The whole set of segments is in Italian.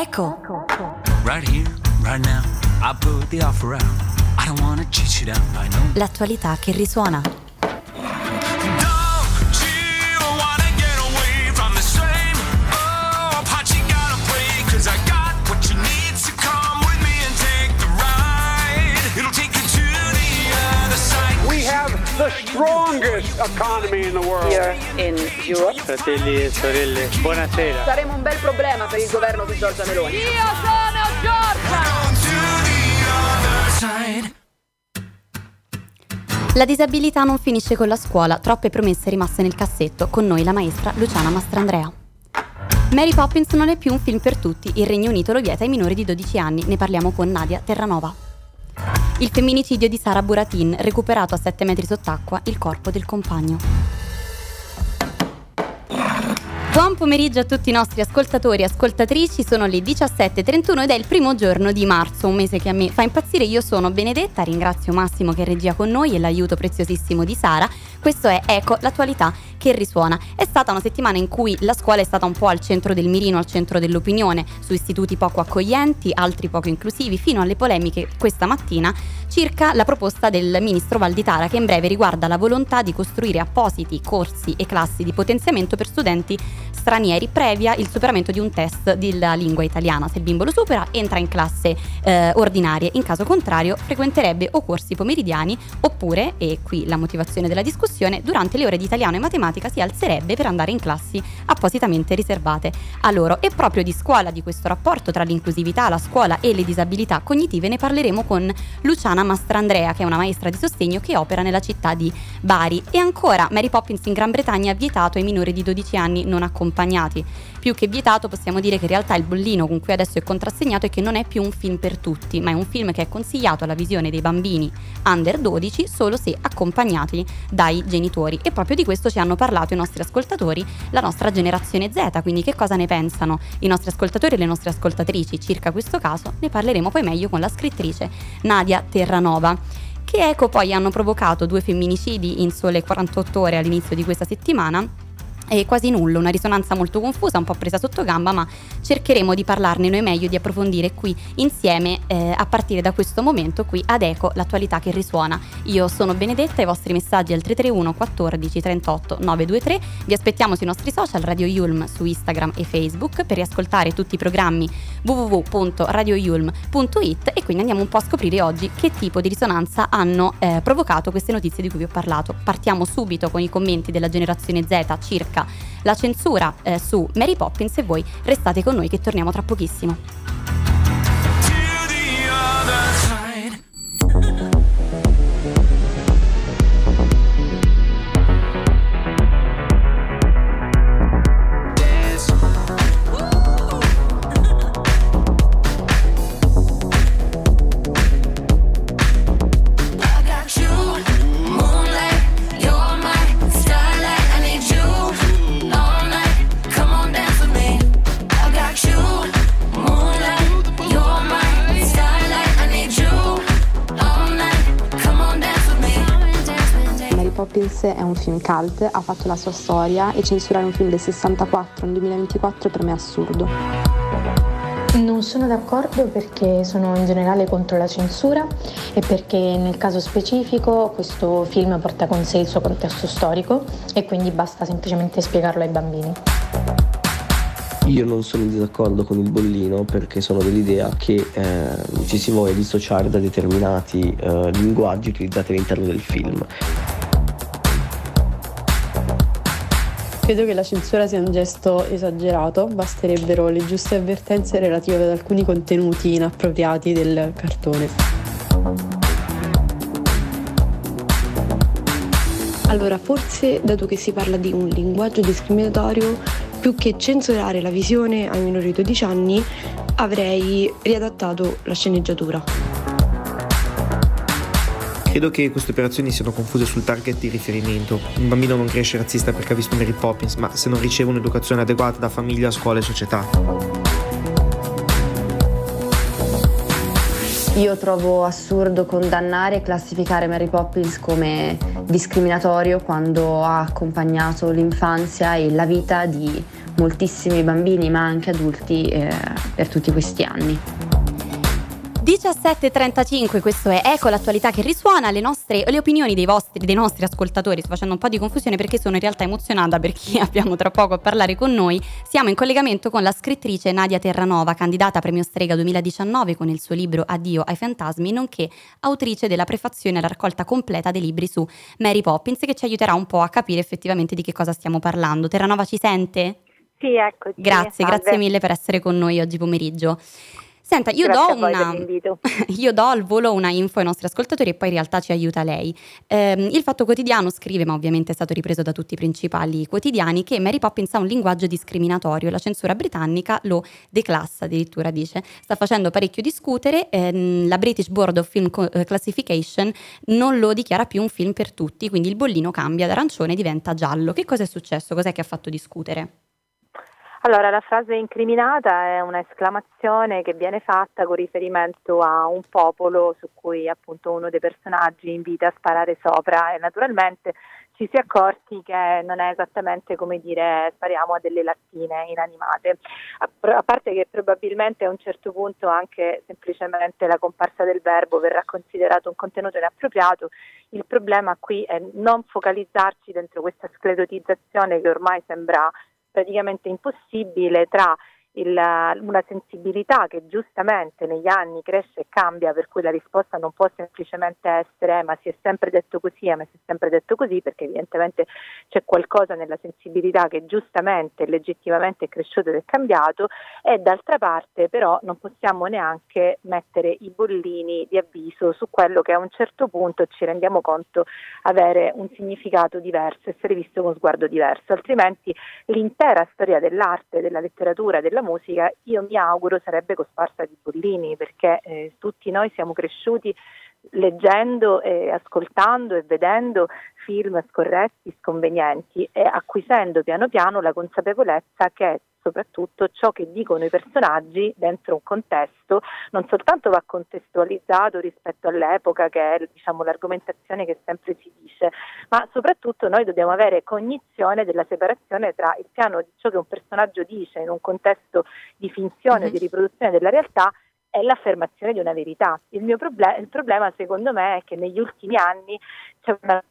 Eco. Right here, right now, I put the offer out. I don't wanna cheat you down, I know. L'attualità che risuona. Strongest economy in the world. here in Europe. Fratelli e sorelle, buonasera. Saremo un bel problema per il governo di Giorgia Meloni. The other side. La disabilità non finisce con la scuola, troppe promesse rimaste nel cassetto, con noi la maestra Luciana Mastrandrea. Mary Poppins non è più un film per tutti, il Regno Unito lo vieta ai minori di 12 anni, ne parliamo con Nadia Terranova. Il femminicidio di Sara Buratin, recuperato a 7 metri sott'acqua, il corpo del compagno. Buon pomeriggio a tutti i nostri ascoltatori e ascoltatrici, sono le 17.31 ed è il primo giorno di marzo, un mese che a me fa impazzire. Io sono Benedetta, ringrazio Massimo che regia con noi e l'aiuto preziosissimo di Sara. Questo è Eco, l'attualità che risuona. È stata una settimana in cui la scuola è stata un po' al centro del mirino, al centro dell'opinione, su istituti poco accoglienti, altri poco inclusivi, fino alle polemiche questa mattina circa la proposta del ministro Valditara che in breve riguarda la volontà di costruire appositi corsi e classi di potenziamento per studenti stranieri previa il superamento di un test della lingua italiana. Se il bimbo lo supera entra in classe eh, ordinarie, in caso contrario frequenterebbe o corsi pomeridiani oppure, e qui la motivazione della discussione, durante le ore di italiano e matematica si alzerebbe per andare in classi appositamente riservate a loro. E proprio di scuola, di questo rapporto tra l'inclusività, la scuola e le disabilità cognitive ne parleremo con Luciana Mastrandrea, che è una maestra di sostegno che opera nella città di Bari. E ancora, Mary Poppins in Gran Bretagna ha vietato ai minori di 12 anni non accompagnati. Più che vietato possiamo dire che in realtà il bollino con cui adesso è contrassegnato è che non è più un film per tutti, ma è un film che è consigliato alla visione dei bambini under 12 solo se accompagnati dai genitori. E proprio di questo ci hanno parlato i nostri ascoltatori, la nostra generazione Z, quindi che cosa ne pensano i nostri ascoltatori e le nostre ascoltatrici circa questo caso, ne parleremo poi meglio con la scrittrice Nadia Terranova. Che eco poi hanno provocato due femminicidi in sole 48 ore all'inizio di questa settimana e quasi nulla, una risonanza molto confusa, un po' presa sotto gamba, ma cercheremo di parlarne noi meglio, di approfondire qui insieme eh, a partire da questo momento qui ad Eco, l'attualità che risuona. Io sono Benedetta, i vostri messaggi al 331 14 38 923, vi aspettiamo sui nostri social Radio Yulm su Instagram e Facebook per riascoltare tutti i programmi www.radioyulm.it e quindi andiamo un po' a scoprire oggi che tipo di risonanza hanno eh, provocato queste notizie di cui vi ho parlato. Partiamo subito con i commenti della generazione Z circa la censura eh, su Mary Poppins e voi restate con noi che torniamo tra pochissimo. Poppins è un film cult, ha fatto la sua storia e censurare un film del 64 nel 2024 per me è assurdo. Non sono d'accordo perché sono in generale contro la censura e perché nel caso specifico questo film porta con sé il suo contesto storico e quindi basta semplicemente spiegarlo ai bambini. Io non sono in disaccordo con il bollino perché sono dell'idea che eh, ci si voglia dissociare da determinati eh, linguaggi utilizzati all'interno del film. Credo che la censura sia un gesto esagerato, basterebbero le giuste avvertenze relative ad alcuni contenuti inappropriati del cartone. Allora, forse dato che si parla di un linguaggio discriminatorio, più che censurare la visione ai minori di 12 anni, avrei riadattato la sceneggiatura. Credo che queste operazioni siano confuse sul target di riferimento. Un bambino non cresce razzista perché ha visto Mary Poppins, ma se non riceve un'educazione adeguata da famiglia, scuola e società. Io trovo assurdo condannare e classificare Mary Poppins come discriminatorio quando ha accompagnato l'infanzia e la vita di moltissimi bambini ma anche adulti eh, per tutti questi anni. 17.35, questo è Ecco l'attualità che risuona, le, nostre, le opinioni dei, vostri, dei nostri ascoltatori, sto facendo un po' di confusione perché sono in realtà emozionata perché abbiamo tra poco a parlare con noi, siamo in collegamento con la scrittrice Nadia Terranova, candidata a Premio Strega 2019 con il suo libro Addio ai fantasmi, nonché autrice della prefazione alla raccolta completa dei libri su Mary Poppins che ci aiuterà un po' a capire effettivamente di che cosa stiamo parlando. Terranova ci sente? Sì, eccoci. Grazie, salve. grazie mille per essere con noi oggi pomeriggio. Senta, io do, una, io do al volo una info ai nostri ascoltatori e poi in realtà ci aiuta lei. Ehm, il Fatto Quotidiano scrive, ma ovviamente è stato ripreso da tutti i principali quotidiani, che Mary Poppins ha un linguaggio discriminatorio. La censura britannica lo declassa, addirittura dice. Sta facendo parecchio discutere. ehm, la British Board of Film eh, Classification non lo dichiara più un film per tutti, quindi il bollino cambia da arancione e diventa giallo. Che cosa è successo? Cos'è che ha fatto discutere? Allora, la frase incriminata è un'esclamazione che viene fatta con riferimento a un popolo su cui appunto uno dei personaggi invita a sparare sopra. E naturalmente ci si è accorti che non è esattamente come dire spariamo a delle lattine inanimate, a, parte che probabilmente a un certo punto anche semplicemente la comparsa del verbo verrà considerato un contenuto inappropriato, il problema qui è non focalizzarci dentro questa sclerotizzazione che ormai sembra praticamente impossibile tra il- una sensibilità che giustamente negli anni cresce e cambia, per cui la risposta non può semplicemente essere "Eh, ma si è sempre detto così, eh, ma si è sempre detto così, perché evidentemente c'è qualcosa nella sensibilità che giustamente e legittimamente è cresciuto ed è cambiato. E d'altra parte però non possiamo neanche mettere i bollini di avviso su quello che a un certo punto ci rendiamo conto avere un significato diverso, essere visto con sguardo diverso, altrimenti l'intera storia dell'arte, della letteratura, della musica, io mi auguro sarebbe cosparsa di bollini, perché eh, tutti noi siamo cresciuti leggendo e ascoltando e vedendo film scorretti, sconvenienti e acquisendo piano piano la consapevolezza che soprattutto ciò che dicono i personaggi dentro un contesto non soltanto va contestualizzato rispetto all'epoca che è diciamo, l'argomentazione che sempre si dice, ma soprattutto noi dobbiamo avere cognizione della separazione tra il piano di ciò che un personaggio dice in un contesto di finzione o di riproduzione della realtà è l'affermazione di una verità. Il, mio proble- il problema secondo me è che negli ultimi anni c'è una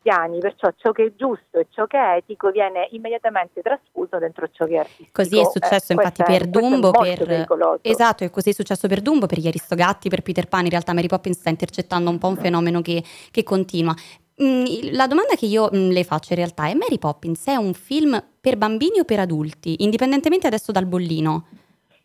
piani, perciò ciò che è giusto e ciò che è etico viene immediatamente trasfuso dentro ciò che è artistico. Così è successo Eh, infatti per è Dumbo, per... pericoloso. Esatto, e così è successo per Dumbo, per gli Aristogatti, per Peter Pan, in realtà Mary Poppins sta intercettando un po' un fenomeno che, che continua. Mm, La domanda che io mm, le faccio in realtà è Mary Poppins è un film per bambini o per adulti, indipendentemente adesso dal bollino?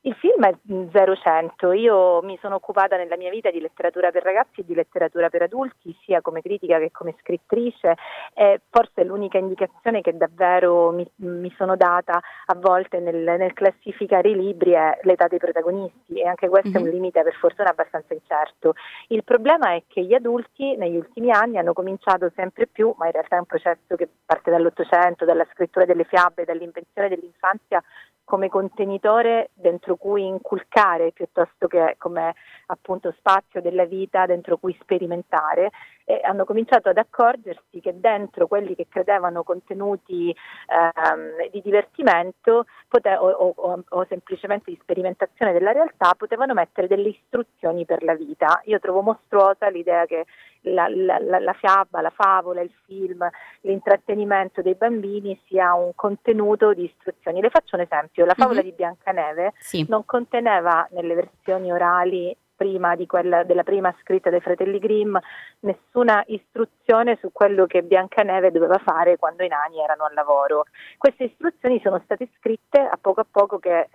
Il film è 0-100, io mi sono occupata nella mia vita di letteratura per ragazzi e di letteratura per adulti, sia come critica che come scrittrice, e forse è l'unica indicazione che davvero mi, mi sono data a volte nel, nel classificare i libri è l'età dei protagonisti e anche questo è un Mhm. limite per fortuna abbastanza incerto. Il problema è che gli adulti negli ultimi anni hanno cominciato sempre più, ma in realtà è un processo che parte dall'Ottocento, dalla scrittura delle fiabe, dall'invenzione dell'infanzia come contenitore dentro cui inculcare piuttosto che come appunto spazio della vita dentro cui sperimentare e hanno cominciato ad accorgersi che dentro quelli che credevano contenuti ehm, di divertimento pote- o, o- o- semplicemente di sperimentazione della realtà potevano mettere delle istruzioni per la vita. Io trovo mostruosa l'idea che la, la- la- la fiaba, la favola, il film, l'intrattenimento dei bambini sia un contenuto di istruzioni. Le faccio un esempio, la favola Mhm. di Biancaneve Sì. non conteneva nelle versioni orali prima di quella della prima scritta dai fratelli Grimm nessuna istruzione su quello che Biancaneve doveva fare quando i nani erano al lavoro. Queste istruzioni sono state scritte a poco a poco che eh,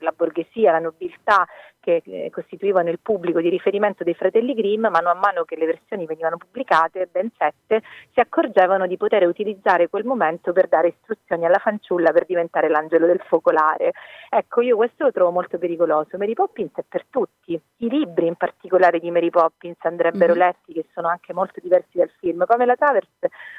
la borghesia, la nobiltà che eh, costituivano il pubblico di riferimento dei fratelli Grimm, mano a mano che le versioni venivano pubblicate, ben sette, si accorgevano di poter utilizzare quel momento per dare istruzioni alla fanciulla per diventare l'angelo del focolare. Ecco, io questo lo trovo molto pericoloso. Mary Poppins è per tutti. I libri in particolare di Mary Poppins andrebbero Mhm. letti, che sono anche molto diversi dal film. Pamela Travers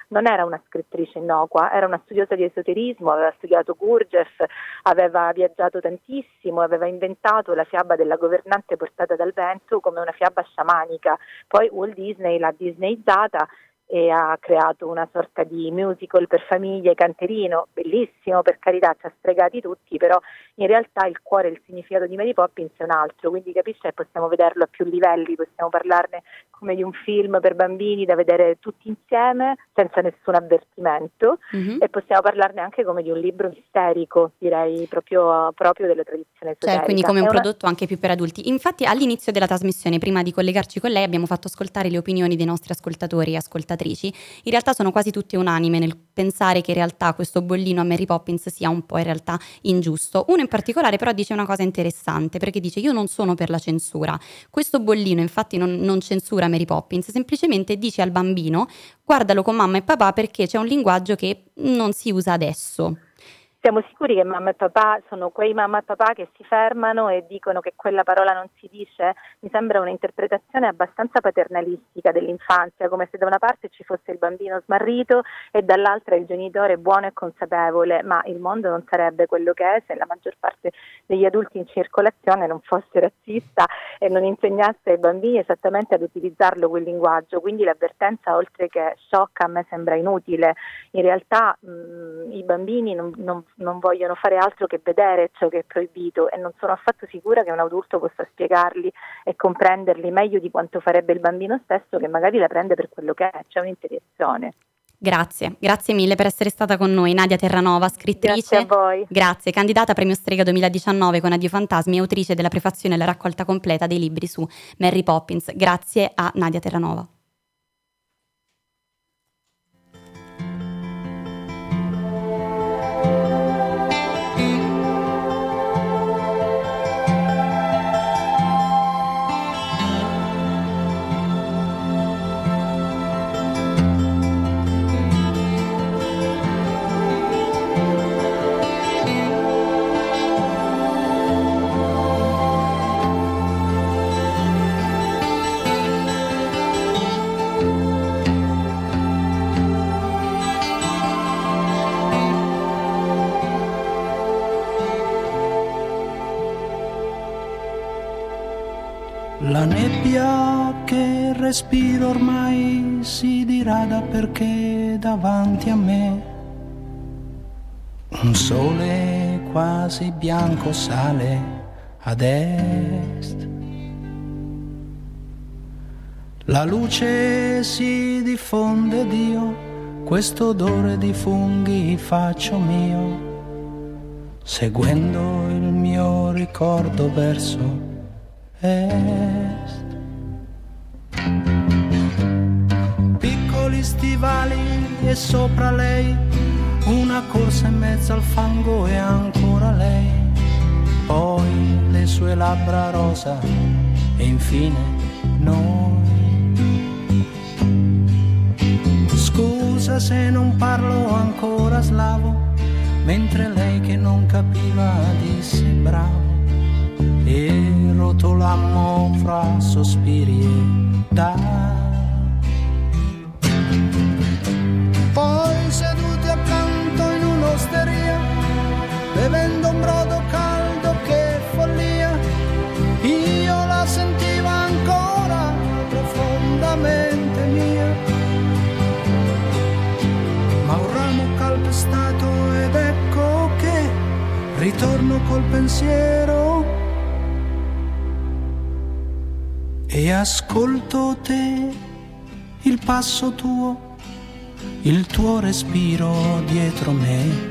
non era una scrittrice innocua, era una studiosa di esoterismo, aveva studiato Gurdjieff, aveva viaggiato tantissimo aveva inventato la fiaba della governante portata dal vento come una fiaba sciamanica, poi Walt Disney l'ha disneyizzata e ha creato una sorta di musical per famiglie, canterino, bellissimo, per carità, ci ha stregati tutti, però in realtà il cuore e il significato di Mary Poppins è un altro, quindi capisci che possiamo vederlo a più livelli, possiamo parlarne come di un film per bambini da vedere tutti insieme, senza nessun avvertimento, Mhm. e possiamo parlarne anche come di un libro misterico, direi proprio, proprio della tradizione esoterica. Cioè, quindi come un È una- prodotto anche più per adulti. Infatti, all'inizio della trasmissione, prima di collegarci con lei, abbiamo fatto ascoltare le opinioni dei nostri ascoltatori e ascoltatrici. In realtà sono quasi tutte unanime nel pensare che in realtà questo bollino a Mary Poppins sia un po' in realtà ingiusto. Uno in particolare però dice una cosa interessante, perché dice io non sono per la censura. Questo bollino infatti non, non censura Mary Poppins, semplicemente dice al bambino guardalo con mamma e papà perché c'è un linguaggio che non si usa adesso. Siamo sicuri che mamma e papà sono quei mamma e papà che si fermano e dicono che quella parola non si dice? Mi sembra un'interpretazione abbastanza paternalistica dell'infanzia, come se da una parte ci fosse il bambino smarrito e dall'altra il genitore buono e consapevole, ma il mondo non sarebbe quello che è se la maggior parte degli adulti in circolazione non fosse razzista e non insegnasse ai bambini esattamente ad utilizzarlo quel linguaggio. Quindi l'avvertenza, oltre che sciocca, a me sembra inutile. In realtà mh, i bambini non, non- non vogliono fare altro che vedere ciò che è proibito e non sono affatto sicura che un adulto possa spiegarli e comprenderli meglio di quanto farebbe il bambino stesso che magari la prende per quello che è, c'è un'interiezione. Grazie, grazie mille per essere stata con noi. Nadia Terranova, scrittrice. Grazie a voi. Grazie, candidata Premio Strega 2019 con Addio Fantasmi e autrice della prefazione e la raccolta completa dei libri su Mary Poppins. Grazie a Nadia Terranova. La nebbia che respiro ormai si dirada perché davanti a me un sole quasi bianco sale ad est. La luce si diffonde Dio, questo odore di funghi faccio mio, seguendo il mio ricordo verso est. Piccoli stivali e sopra lei una corsa in mezzo al fango e ancora lei. Poi le sue labbra rosa e infine noi. Scusa se non parlo ancora slavo, mentre lei che non capiva disse bravo e rotolammo fra sospiri e da. Poi seduti accanto in un'osteria, bevendo un brodo caldo che follia, io la sentivo ancora profondamente mia. Ma un ramo calpestato ed ecco che ritorno col pensiero e ascolto te, il passo tuo, il tuo respiro dietro me.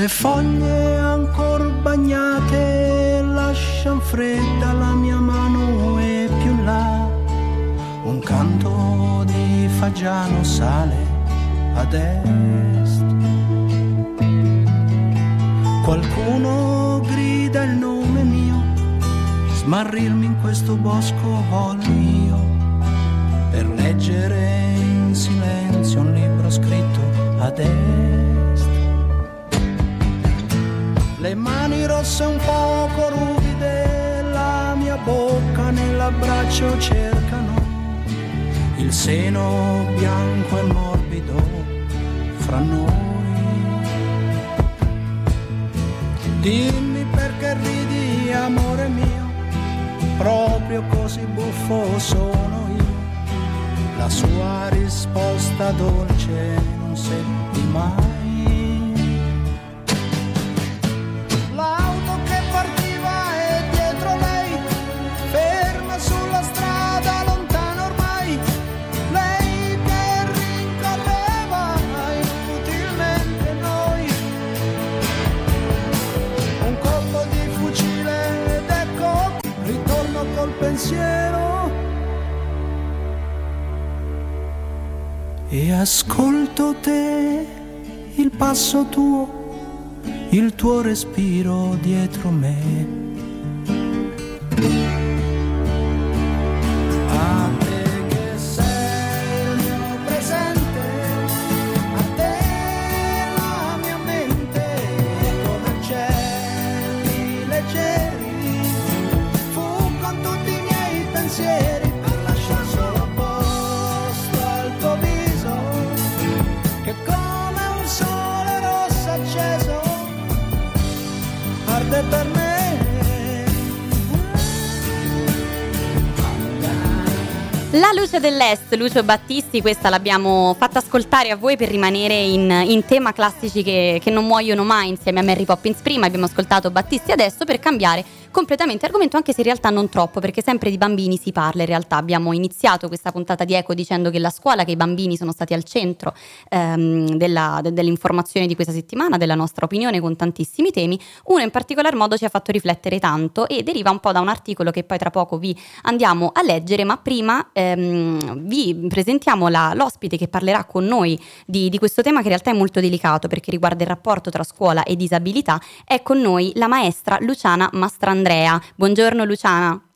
Le foglie ancora bagnate lascian fredda la mia mano e più là un canto Fagiano sale ad est. Qualcuno grida il nome mio, smarrirmi in questo bosco voglio io, per leggere in silenzio un libro scritto ad est. Le mani rosse un poco ruvide, la mia bocca nell'abbraccio cercano il seno bianco e morbido fra noi. Dimmi perché ridi, amore mio, proprio così buffo sono io. La sua risposta dolce non senti mai. Pensiero. E ascolto te, il passo tuo, il tuo respiro dietro me. La luce dell'Est, Lucio Battisti, questa l'abbiamo fatta ascoltare a voi per rimanere in, in tema classici che, che non muoiono mai insieme a Mary Poppins. Prima, abbiamo ascoltato Battisti adesso per cambiare completamente argomento anche se in realtà non troppo perché sempre di bambini si parla. In realtà abbiamo iniziato questa puntata di Eco dicendo che la scuola, che i bambini sono stati al centro ehm, della, de- dell'informazione di questa settimana, della nostra opinione con tantissimi temi, uno in particolar modo ci ha fatto riflettere tanto e deriva un po' da un articolo che poi tra poco vi andiamo a leggere ma prima ehm, vi presentiamo la- l'ospite che parlerà con noi di, di questo tema che in realtà è molto delicato perché riguarda il rapporto tra scuola e disabilità. È con noi la maestra Luciana Mastrandrea. Buongiorno Luciana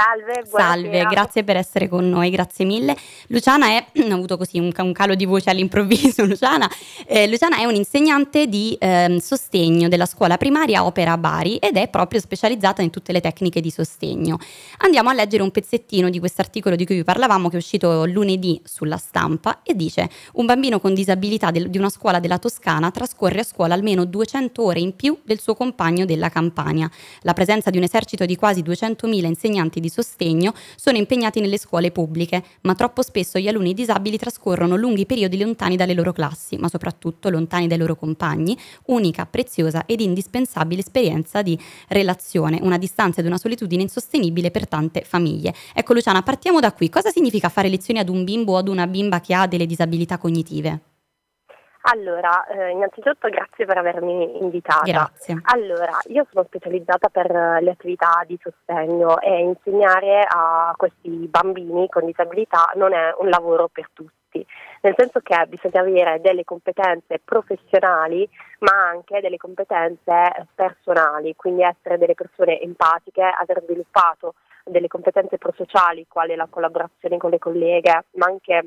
Salve, Salve, grazie per essere con noi, grazie mille. Luciana è, ho avuto così un, un calo di voce all'improvviso, Luciana, eh, Luciana è un'insegnante di ehm, sostegno della scuola primaria Opera Bari ed è proprio specializzata in tutte le tecniche di sostegno. Andiamo a leggere un pezzettino di quest'articolo di cui vi parlavamo che è uscito lunedì sulla stampa e dice un bambino con disabilità del- di una scuola della Toscana trascorre a scuola almeno 200 ore in più del suo compagno della Campania. La presenza di un esercito di quasi 200.000 insegnanti di sostegno sono impegnati nelle scuole pubbliche, ma troppo spesso gli alunni disabili trascorrono lunghi periodi lontani dalle loro classi, ma soprattutto lontani dai loro compagni, unica, preziosa ed indispensabile esperienza di relazione, una distanza ed una solitudine insostenibile per tante famiglie. Ecco Luciana, partiamo da qui. Cosa significa fare lezioni ad un bimbo o ad una bimba che ha delle disabilità cognitive? Allora, eh, innanzitutto grazie per avermi invitata. Grazie. Allora, io sono specializzata per eh, le attività di sostegno e insegnare a questi bambini con disabilità non è un lavoro per tutti, nel senso che bisogna avere delle competenze professionali ma anche delle competenze personali, quindi essere delle persone empatiche, aver sviluppato delle competenze prosociali, quali la collaborazione con le colleghe, ma anche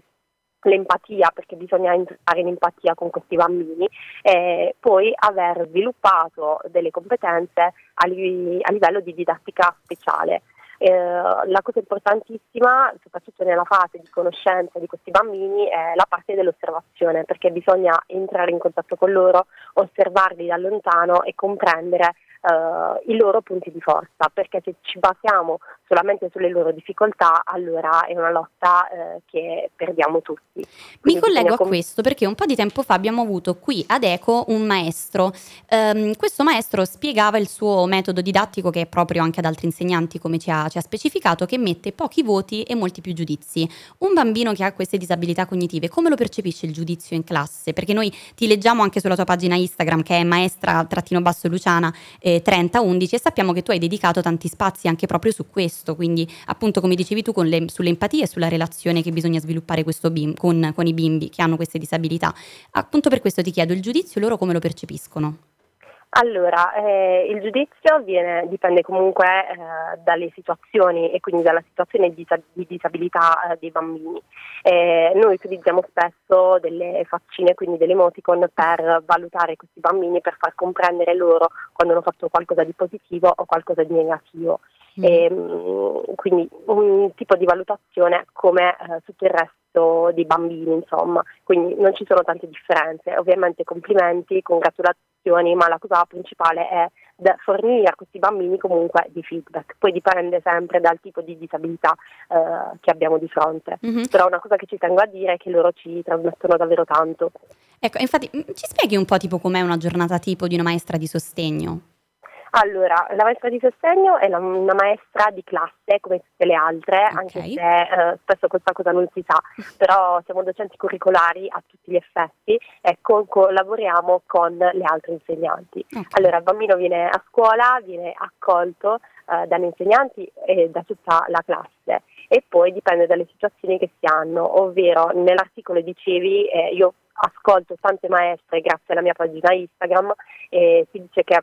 l'empatia, perché bisogna entrare in empatia con questi bambini, e poi aver sviluppato delle competenze a, li- a livello di didattica speciale. Eh, la cosa importantissima, soprattutto nella fase di conoscenza di questi bambini, è la parte dell'osservazione, perché bisogna entrare in contatto con loro, osservarli da lontano e comprendere eh, i loro punti di forza, perché se ci basiamo solamente sulle loro difficoltà, allora è una lotta eh, che perdiamo tutti. Mi Quindi collego bisogna a com- questo perché un po' di tempo fa abbiamo avuto qui ad Eco un maestro. Ehm, questo maestro spiegava il suo metodo didattico che è proprio anche ad altri insegnanti, come ci ha, ci ha specificato, che mette pochi voti e molti più giudizi. Un bambino che ha queste disabilità cognitive, come lo percepisce il giudizio in classe? Perché noi ti leggiamo anche sulla tua pagina Instagram che è maestra-luciana, eh, eh, 3011 e sappiamo che tu hai dedicato tanti spazi anche proprio su questo, quindi appunto come dicevi tu le- sull'empatia e sulla relazione che bisogna sviluppare bim- con, con i bimbi che hanno queste disabilità. Appunto per questo ti chiedo il giudizio, loro come lo percepiscono? Allora, eh, il giudizio viene- dipende comunque eh, dalle situazioni e quindi dalla situazione di, di disabilità eh, dei bambini. Eh, noi utilizziamo spesso delle faccine, quindi delle emoticon per valutare questi bambini, per far comprendere loro quando hanno fatto qualcosa di positivo o qualcosa di negativo. E, mm, quindi un tipo di valutazione come eh, tutto il resto dei bambini, insomma, quindi non ci sono tante differenze. Ovviamente complimenti, congratulazioni, ma la cosa principale è fornire a questi bambini comunque di feedback. Poi dipende sempre dal tipo di disabilità eh, che abbiamo di fronte. Mhm. Però una cosa che ci tengo a dire è che loro ci trasmettono davvero tanto. Ecco, infatti ci spieghi un po' tipo com'è una giornata tipo di una maestra di sostegno? Allora, la maestra di sostegno è una maestra di classe come tutte le altre, anche se eh, spesso questa cosa non si sa, però siamo docenti curricolari a tutti gli effetti e co- collaboriamo con le altre insegnanti. Allora, il bambino viene a scuola, viene accolto eh, dagli insegnanti e da tutta la classe. E poi dipende dalle situazioni che si hanno, ovvero nell'articolo dicevi eh, io ascolto tante maestre grazie alla mia pagina Instagram e si dice che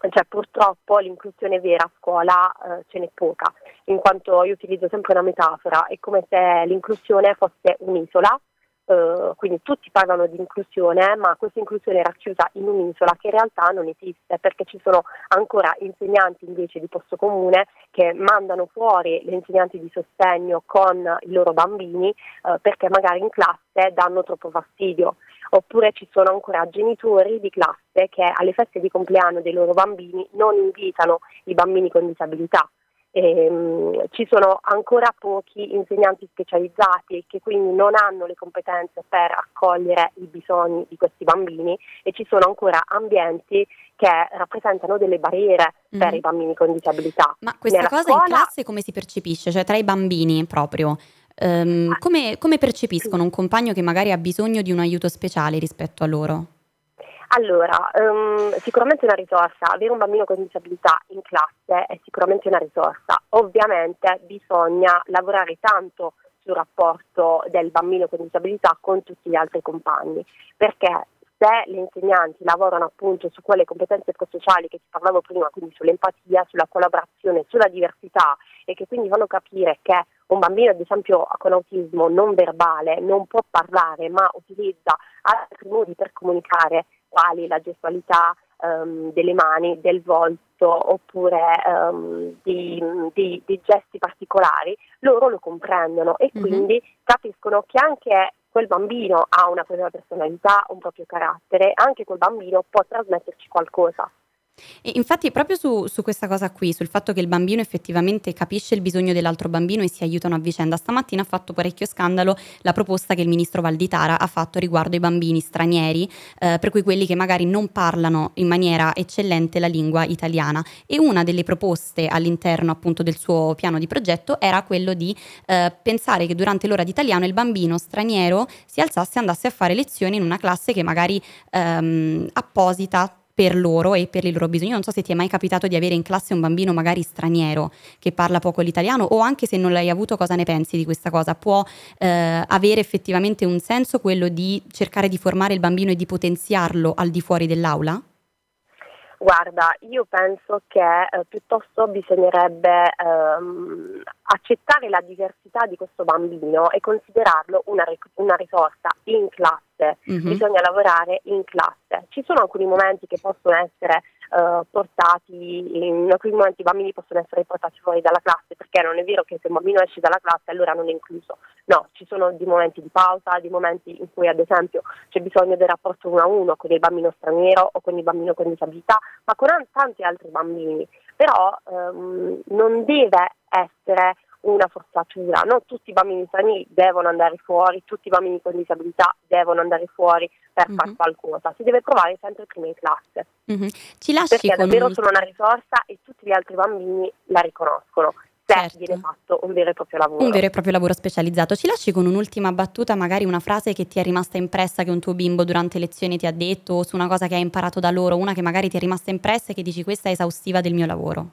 cioè, purtroppo l'inclusione vera a scuola eh, ce n'è poca, in quanto io utilizzo sempre una metafora, è come se l'inclusione fosse un'isola, eh, quindi tutti parlano di inclusione, ma questa inclusione è racchiusa in un'isola che in realtà non esiste, perché ci sono ancora insegnanti invece di posto comune che mandano fuori le insegnanti di sostegno con i loro bambini eh, perché magari in classe danno troppo fastidio oppure ci sono ancora genitori di classe che alle feste di compleanno dei loro bambini non invitano i bambini con disabilità. Ehm, ci sono ancora pochi insegnanti specializzati che quindi non hanno le competenze per accogliere i bisogni di questi bambini e ci sono ancora ambienti che rappresentano delle barriere per Mhm. i bambini con disabilità. Ma questa Nella cosa in scuola- classe come si percepisce? Cioè tra i bambini proprio? Ehm, come, come percepiscono un compagno che magari ha bisogno di un aiuto speciale rispetto a loro? Allora, ehm, sicuramente una risorsa, avere un bambino con disabilità in classe è sicuramente una risorsa. Ovviamente bisogna lavorare tanto sul rapporto del bambino con disabilità con tutti gli altri compagni, perché se le insegnanti lavorano appunto su quelle competenze ecosociali che ti parlavo prima, quindi sull'empatia, sulla collaborazione, sulla diversità e che quindi fanno capire che un bambino ad esempio con autismo non verbale non può parlare ma utilizza altri modi per comunicare quali la gestualità ehm, delle mani, del volto oppure ehm, di, di- di gesti particolari, loro lo comprendono e Mhm. quindi capiscono che anche quel bambino ha una propria personalità, un proprio carattere, anche quel bambino può trasmetterci qualcosa. E infatti proprio su, su questa cosa qui, sul fatto che il bambino effettivamente capisce il bisogno dell'altro bambino e si aiutano a vicenda, stamattina ha fatto parecchio scandalo la proposta che il ministro Valditara ha fatto riguardo i bambini stranieri, eh, per cui quelli che magari non parlano in maniera eccellente la lingua italiana. E una delle proposte all'interno appunto del suo piano di progetto era quello di eh, pensare che durante l'ora di italiano il bambino straniero si alzasse e andasse a fare lezioni in una classe che magari ehm, apposita per loro e per i loro bisogni. Non so se ti è mai capitato di avere in classe un bambino magari straniero che parla poco l'italiano o anche se non l'hai avuto cosa ne pensi di questa cosa? Può eh, avere effettivamente un senso quello di cercare di formare il bambino e di potenziarlo al di fuori dell'aula? Guarda, io penso che eh, piuttosto bisognerebbe ehm, accettare la diversità di questo bambino e considerarlo una, una risorsa in classe. Mhm. Bisogna lavorare in classe. Ci sono alcuni momenti che possono essere eh, portati, in alcuni momenti i bambini possono essere portati fuori dalla classe perché non è vero che se un bambino esce dalla classe allora non è incluso. No, ci sono di momenti di pausa, di momenti in cui ad esempio c'è bisogno del rapporto uno a uno con il bambino straniero o con il bambino con disabilità, ma con an- tanti altri bambini. Però ehm, non deve essere una forzatura, non tutti i bambini stranieri devono andare fuori, tutti i bambini con disabilità devono andare fuori per fare qualcosa, si deve provare sempre prima in classe, Mhm. Ci lasci perché davvero un- sono una risorsa e tutti gli altri bambini la riconoscono. se viene fatto un vero e proprio lavoro. Un vero e proprio lavoro specializzato. Ci lasci con un'ultima battuta, magari una frase che ti è rimasta impressa, che un tuo bimbo durante lezioni ti ha detto, o su una cosa che hai imparato da loro, una che magari ti è rimasta impressa e che dici questa è esaustiva del mio lavoro.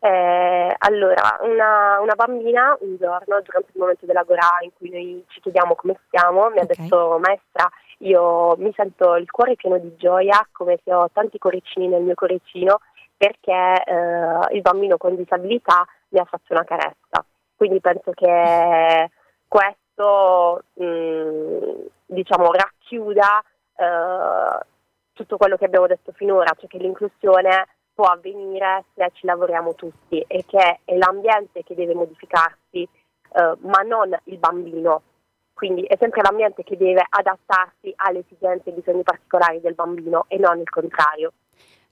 Eh, allora, una, una bambina un giorno, durante il momento della Gorà in cui noi ci chiediamo come stiamo, mi ha detto maestra, io mi sento il cuore pieno di gioia, come se ho tanti cuoricini nel mio cuoricino, perché eh, il bambino con disabilità mi ha fatto una carezza. Quindi penso che questo mh, diciamo, racchiuda eh, tutto quello che abbiamo detto finora, cioè che l'inclusione può avvenire se ci lavoriamo tutti e che è l'ambiente che deve modificarsi, eh, ma non il bambino. Quindi è sempre l'ambiente che deve adattarsi alle esigenze e ai bisogni particolari del bambino e non il contrario.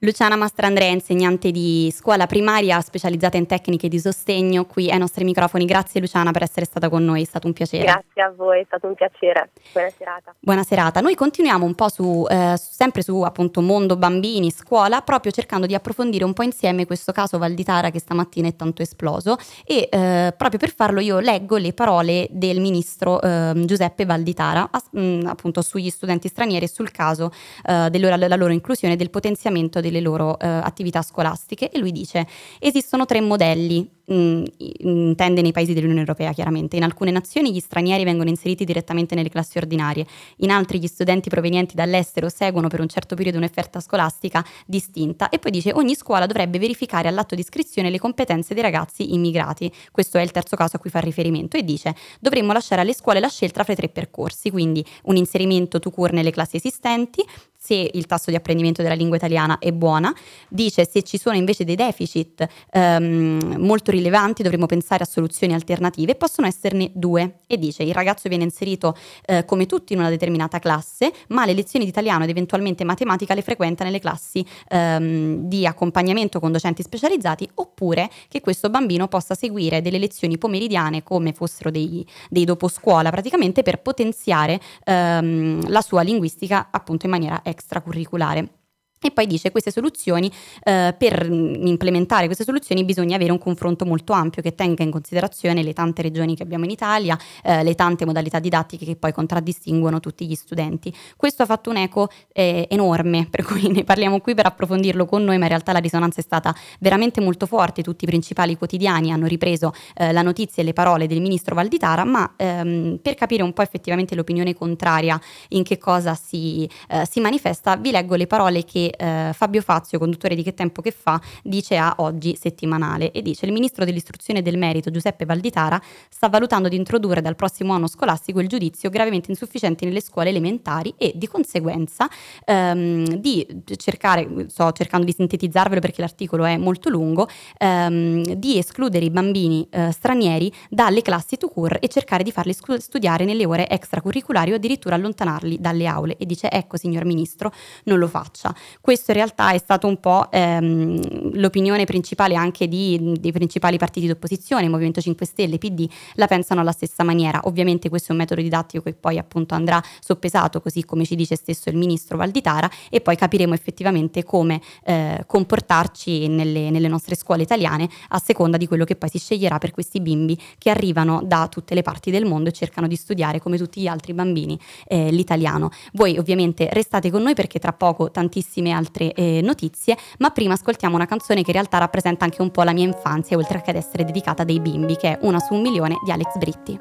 Luciana Mastrandrea, insegnante di scuola primaria specializzata in tecniche di sostegno, qui ai nostri microfoni. Grazie Luciana per essere stata con noi, è stato un piacere. Grazie a voi, è stato un piacere. Buona serata. Buona serata. Noi continuiamo un po' su, eh, sempre su appunto mondo bambini, scuola, proprio cercando di approfondire un po' insieme questo caso Valditara che stamattina è tanto esploso e eh, proprio per farlo io leggo le parole del ministro eh, Giuseppe Valditara as- mh, appunto sugli studenti stranieri e sul caso eh, della loro inclusione e del potenziamento delle loro eh, attività scolastiche e lui dice esistono tre modelli mh, intende nei paesi dell'Unione Europea chiaramente. In alcune nazioni gli stranieri vengono inseriti direttamente nelle classi ordinarie, in altre gli studenti provenienti dall'estero seguono per un certo periodo un'offerta scolastica distinta e poi dice ogni scuola dovrebbe verificare all'atto di iscrizione le competenze dei ragazzi immigrati. Questo è il terzo caso a cui fa riferimento e dice dovremmo lasciare alle scuole la scelta fra i tre percorsi, quindi un inserimento to cure nelle classi esistenti, se il tasso di apprendimento della lingua italiana è buona, dice se ci sono invece dei deficit ehm, molto rilevanti dovremmo pensare a soluzioni alternative, possono esserne due e dice il ragazzo viene inserito eh, come tutti in una determinata classe, ma le lezioni di italiano ed eventualmente matematica le frequenta nelle classi ehm, di accompagnamento con docenti specializzati oppure che questo bambino possa seguire delle lezioni pomeridiane come fossero dei, dei doposcuola praticamente per potenziare ehm, la sua linguistica appunto in maniera extracurriculare. E poi dice queste soluzioni, eh, per implementare queste soluzioni bisogna avere un confronto molto ampio che tenga in considerazione le tante regioni che abbiamo in Italia, eh, le tante modalità didattiche che poi contraddistinguono tutti gli studenti. Questo ha fatto un eco eh, enorme, per cui ne parliamo qui per approfondirlo con noi, ma in realtà la risonanza è stata veramente molto forte, tutti i principali quotidiani hanno ripreso eh, la notizia e le parole del ministro Valditara, ma ehm, per capire un po' effettivamente l'opinione contraria in che cosa si, eh, si manifesta, vi leggo le parole che eh, Fabio Fazio, conduttore di Che Tempo Che Fa, dice a Oggi Settimanale e dice il ministro dell'istruzione e del merito Giuseppe Valditara sta valutando di introdurre dal prossimo anno scolastico il giudizio gravemente insufficiente nelle scuole elementari e di conseguenza ehm, di cercare, sto cercando di sintetizzarvelo perché l'articolo è molto lungo, ehm, di escludere i bambini eh, stranieri dalle classi to cure e cercare di farli scu- studiare nelle ore extracurriculari o addirittura allontanarli dalle aule e dice ecco signor ministro non lo faccia. Questo in realtà è stato un po' ehm, l'opinione principale anche di, dei principali partiti d'opposizione, Movimento 5 Stelle, PD, la pensano alla stessa maniera. Ovviamente questo è un metodo didattico che poi appunto andrà soppesato, così come ci dice stesso il ministro Valditara, e poi capiremo effettivamente come eh, comportarci nelle, nelle nostre scuole italiane a seconda di quello che poi si sceglierà per questi bimbi che arrivano da tutte le parti del mondo e cercano di studiare come tutti gli altri bambini eh, l'italiano. Voi ovviamente restate con noi perché tra poco tantissime altre eh, notizie, ma prima ascoltiamo una canzone che in realtà rappresenta anche un po' la mia infanzia, oltre che ad essere dedicata a dei bimbi, che è Una su un milione di Alex Britti.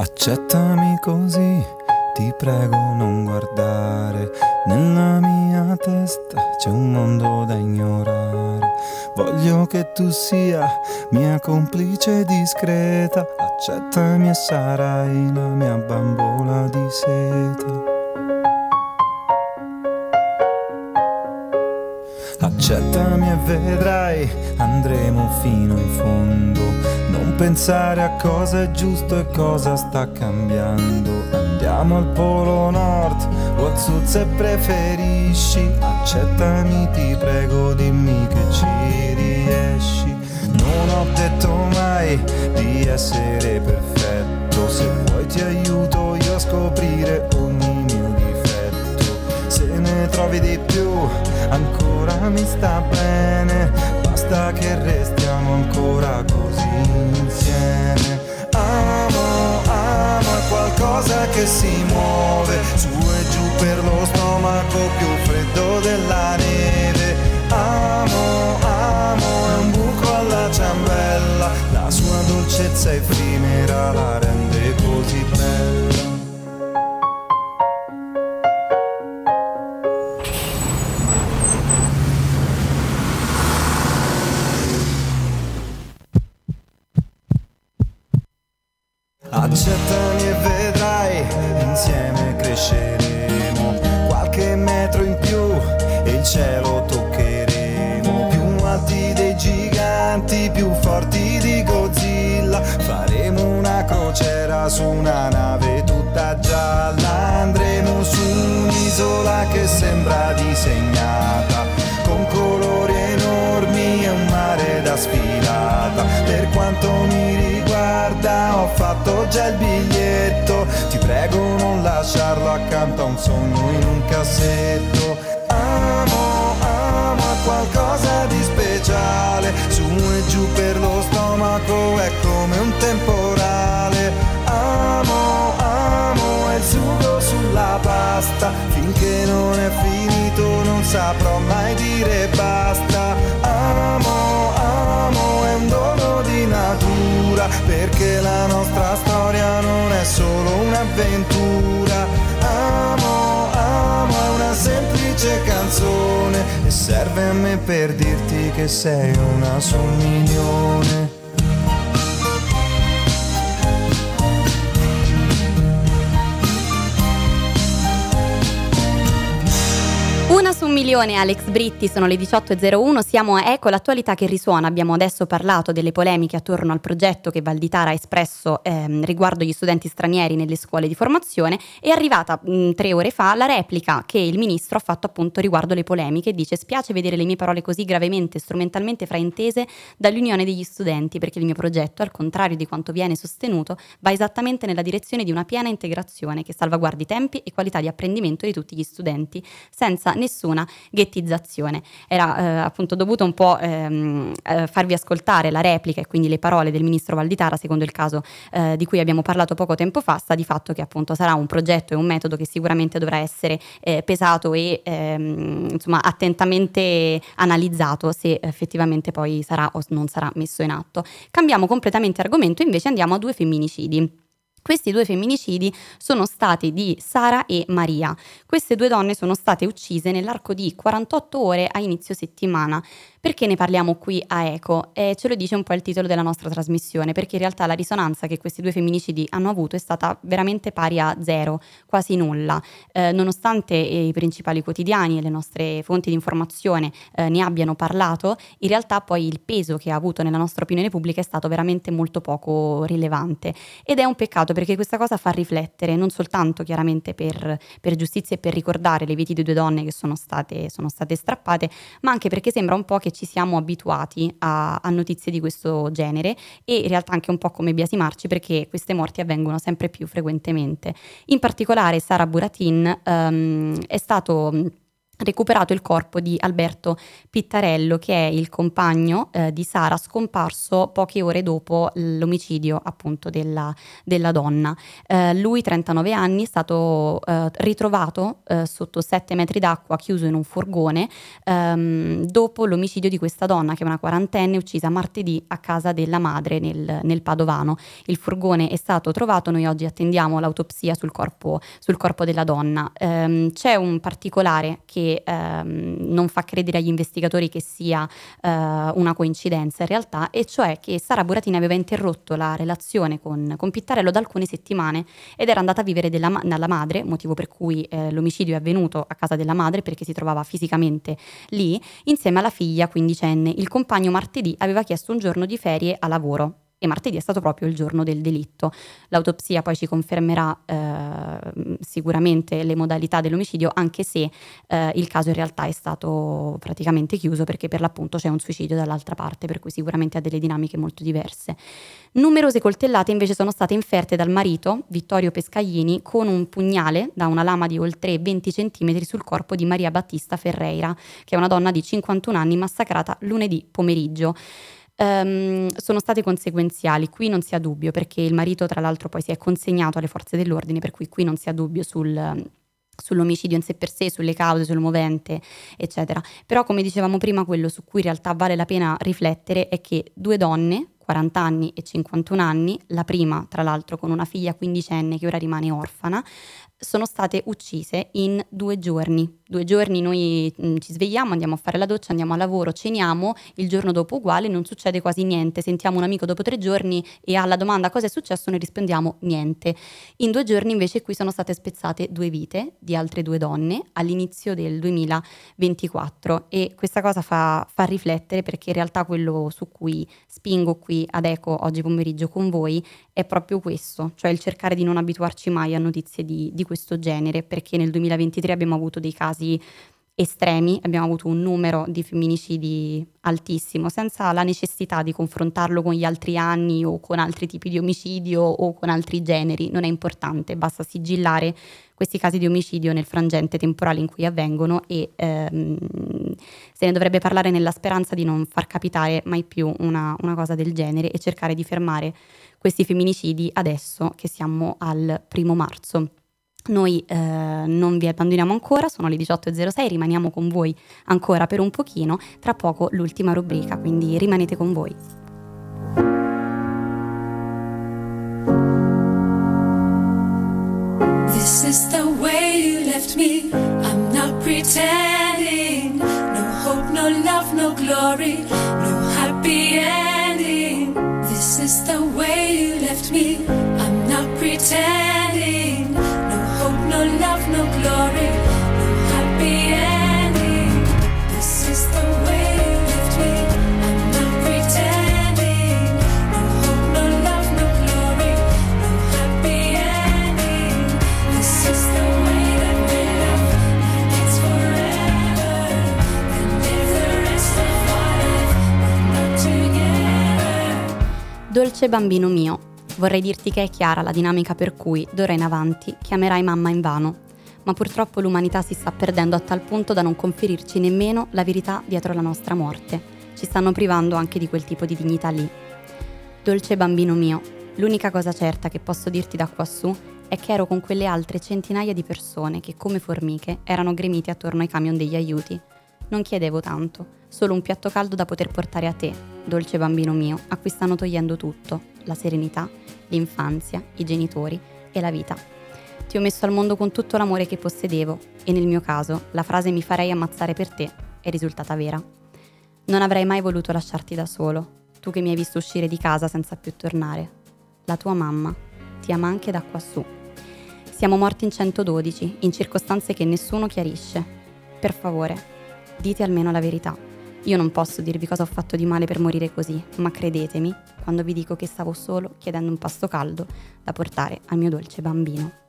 Accettami così, ti prego non guardare. Nella mia testa c'è un mondo da ignorare. Voglio che tu sia mia complice discreta. Accettami e sarai la mia bambola di seta. Accettami e vedrai, andremo fino in fondo. Non pensare a cosa è giusto e cosa sta cambiando. Andiamo al polo nord o al sud se preferisci. Accettami, ti prego, dimmi che ci riesci. Non ho detto mai di essere perfetto. Se vuoi ti aiuto io a scoprire difetto. Se trovi di più, ancora mi sta bene. basta che restiamo ancora così insieme. Amo, amo è qualcosa che si muove su e giù per lo stomaco più freddo della neve. Amo, amo è un buco alla ciambella, la sua dolcezza effimera mai dire basta. Amo, amo è un dono di natura, perché la nostra storia non è solo un'avventura. Amo, amo è una semplice canzone e serve a me per dirti che sei una su milione. Alex Britti, sono le 18.01, siamo a Ecco l'attualità che risuona. Abbiamo adesso parlato delle polemiche attorno al progetto che Valditara ha espresso ehm, riguardo gli studenti stranieri nelle scuole di formazione. È arrivata mh, tre ore fa la replica che il ministro ha fatto appunto riguardo le polemiche. Dice: Spiace vedere le mie parole così gravemente e strumentalmente fraintese dall'Unione degli studenti, perché il mio progetto, al contrario di quanto viene sostenuto, va esattamente nella direzione di una piena integrazione che salvaguardi tempi e qualità di apprendimento di tutti gli studenti, senza nessuna ghettizzazione. Era eh, appunto dovuto un po' ehm, eh, farvi ascoltare la replica e quindi le parole del ministro Valditara, secondo il caso eh, di cui abbiamo parlato poco tempo fa, sta di fatto che appunto sarà un progetto e un metodo che sicuramente dovrà essere eh, pesato e ehm, insomma attentamente analizzato se effettivamente poi sarà o non sarà messo in atto. Cambiamo completamente argomento, invece andiamo a due femminicidi. Questi due femminicidi sono stati di Sara e Maria. Queste due donne sono state uccise nell'arco di 48 ore a inizio settimana. Perché ne parliamo qui a Eco? E ce lo dice un po' il titolo della nostra trasmissione, perché in realtà la risonanza che questi due femminicidi hanno avuto è stata veramente pari a zero, quasi nulla. Eh, nonostante i principali quotidiani e le nostre fonti di informazione eh, ne abbiano parlato, in realtà poi il peso che ha avuto nella nostra opinione pubblica è stato veramente molto poco rilevante. Ed è un peccato perché questa cosa fa riflettere, non soltanto chiaramente per, per giustizia e per ricordare le vite di due donne che sono state, sono state strappate, ma anche perché sembra un po' che ci siamo abituati a, a notizie di questo genere e in realtà anche un po' come biasimarci perché queste morti avvengono sempre più frequentemente. In particolare Sara Buratin ehm, è stato recuperato il corpo di Alberto Pittarello che è il compagno eh, di Sara scomparso poche ore dopo l'omicidio appunto della, della donna. Eh, lui 39 anni è stato eh, ritrovato eh, sotto 7 metri d'acqua chiuso in un furgone ehm, dopo l'omicidio di questa donna che è una quarantenne uccisa martedì a casa della madre nel, nel Padovano. Il furgone è stato trovato, noi oggi attendiamo l'autopsia sul corpo, sul corpo della donna. Ehm, c'è un particolare che ehm, non fa credere agli investigatori che sia eh, una coincidenza in realtà, e cioè che Sara Burattini aveva interrotto la relazione con, con Pittarello da alcune settimane ed era andata a vivere della, dalla madre, motivo per cui eh, l'omicidio è avvenuto a casa della madre perché si trovava fisicamente lì, insieme alla figlia quindicenne. Il compagno martedì aveva chiesto un giorno di ferie a lavoro e martedì è stato proprio il giorno del delitto. L'autopsia poi ci confermerà eh, sicuramente le modalità dell'omicidio, anche se eh, il caso in realtà è stato praticamente chiuso perché per l'appunto c'è un suicidio dall'altra parte, per cui sicuramente ha delle dinamiche molto diverse. Numerose coltellate invece sono state inferte dal marito, Vittorio Pescaglini, con un pugnale da una lama di oltre 20 cm sul corpo di Maria Battista Ferreira, che è una donna di 51 anni massacrata lunedì pomeriggio. Ehm, sono state conseguenziali, qui non si ha dubbio, perché il marito tra l'altro poi si è consegnato alle forze dell'ordine, per cui qui non si ha dubbio sul, sull'omicidio in sé per sé, sulle cause, sul movente, eccetera. Però come dicevamo prima, quello su cui in realtà vale la pena riflettere è che due donne, 40 anni e 51 anni, la prima tra l'altro con una figlia quindicenne che ora rimane orfana, sono state uccise in due giorni. Due giorni noi mh, ci svegliamo, andiamo a fare la doccia, andiamo al lavoro, ceniamo, il giorno dopo uguale, non succede quasi niente. Sentiamo un amico dopo tre giorni e alla domanda cosa è successo noi rispondiamo niente. In due giorni invece qui sono state spezzate due vite di altre due donne all'inizio del 2024 e questa cosa fa, fa riflettere perché in realtà quello su cui spingo qui ad Eco oggi pomeriggio con voi è proprio questo, cioè il cercare di non abituarci mai a notizie di, di questo genere, perché nel 2023 abbiamo avuto dei casi estremi, abbiamo avuto un numero di femminicidi altissimo, senza la necessità di confrontarlo con gli altri anni o con altri tipi di omicidio o con altri generi, non è importante, basta sigillare questi casi di omicidio nel frangente temporale in cui avvengono e ehm, se ne dovrebbe parlare nella speranza di non far capitare mai più una, una cosa del genere e cercare di fermare questi femminicidi adesso che siamo al primo marzo. Noi eh, non vi abbandoniamo ancora, sono le 18.06, rimaniamo con voi ancora per un pochino, tra poco l'ultima rubrica, quindi rimanete con voi. This is the way you left me. I'm not pretending. No hope, no love, no glory, no happy ending. This is the way you left me. I'm not pretending. Dolce bambino mio, vorrei dirti che è chiara la dinamica per cui, d'ora in avanti, chiamerai mamma in vano. Ma purtroppo l'umanità si sta perdendo a tal punto da non conferirci nemmeno la verità dietro la nostra morte. Ci stanno privando anche di quel tipo di dignità lì. Dolce bambino mio, l'unica cosa certa che posso dirti da quassù è che ero con quelle altre centinaia di persone che, come formiche, erano gremiti attorno ai camion degli aiuti. Non chiedevo tanto, solo un piatto caldo da poter portare a te, dolce bambino mio, a cui stanno togliendo tutto, la serenità, l'infanzia, i genitori e la vita. Ti ho messo al mondo con tutto l'amore che possedevo e nel mio caso la frase mi farei ammazzare per te è risultata vera. Non avrei mai voluto lasciarti da solo, tu che mi hai visto uscire di casa senza più tornare. La tua mamma ti ama anche da quassù. Siamo morti in 112, in circostanze che nessuno chiarisce. Per favore, dite almeno la verità. Io non posso dirvi cosa ho fatto di male per morire così, ma credetemi quando vi dico che stavo solo chiedendo un pasto caldo da portare al mio dolce bambino.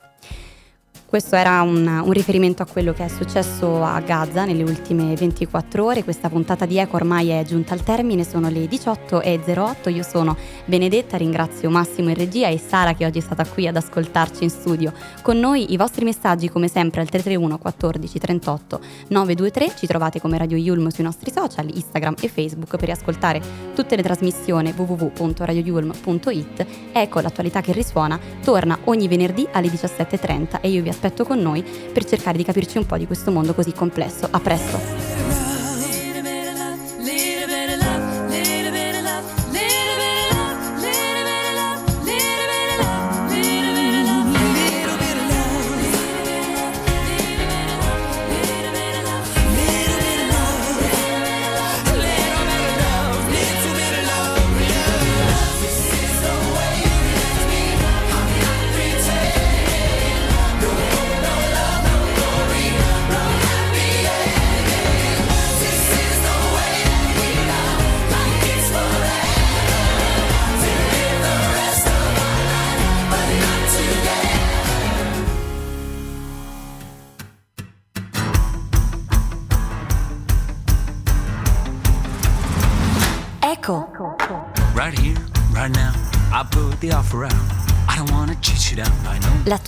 Questo era un, un, riferimento a quello che è successo a Gaza nelle ultime 24 ore. Questa puntata di Eco ormai è giunta al termine, sono le 18.08. Io sono Benedetta, ringrazio Massimo in regia e Sara che oggi è stata qui ad ascoltarci in studio. Con noi i vostri messaggi come sempre al 331 14 38 923. Ci trovate come Radio Yulm sui nostri social, Instagram e Facebook per riascoltare tutte le trasmissioni www.radioyulm.it. Ecco l'attualità che risuona, torna ogni venerdì alle 17.30 e io vi aspetto con noi per cercare di capirci un po' di questo mondo così complesso. A presto!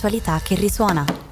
L'attualità che risuona.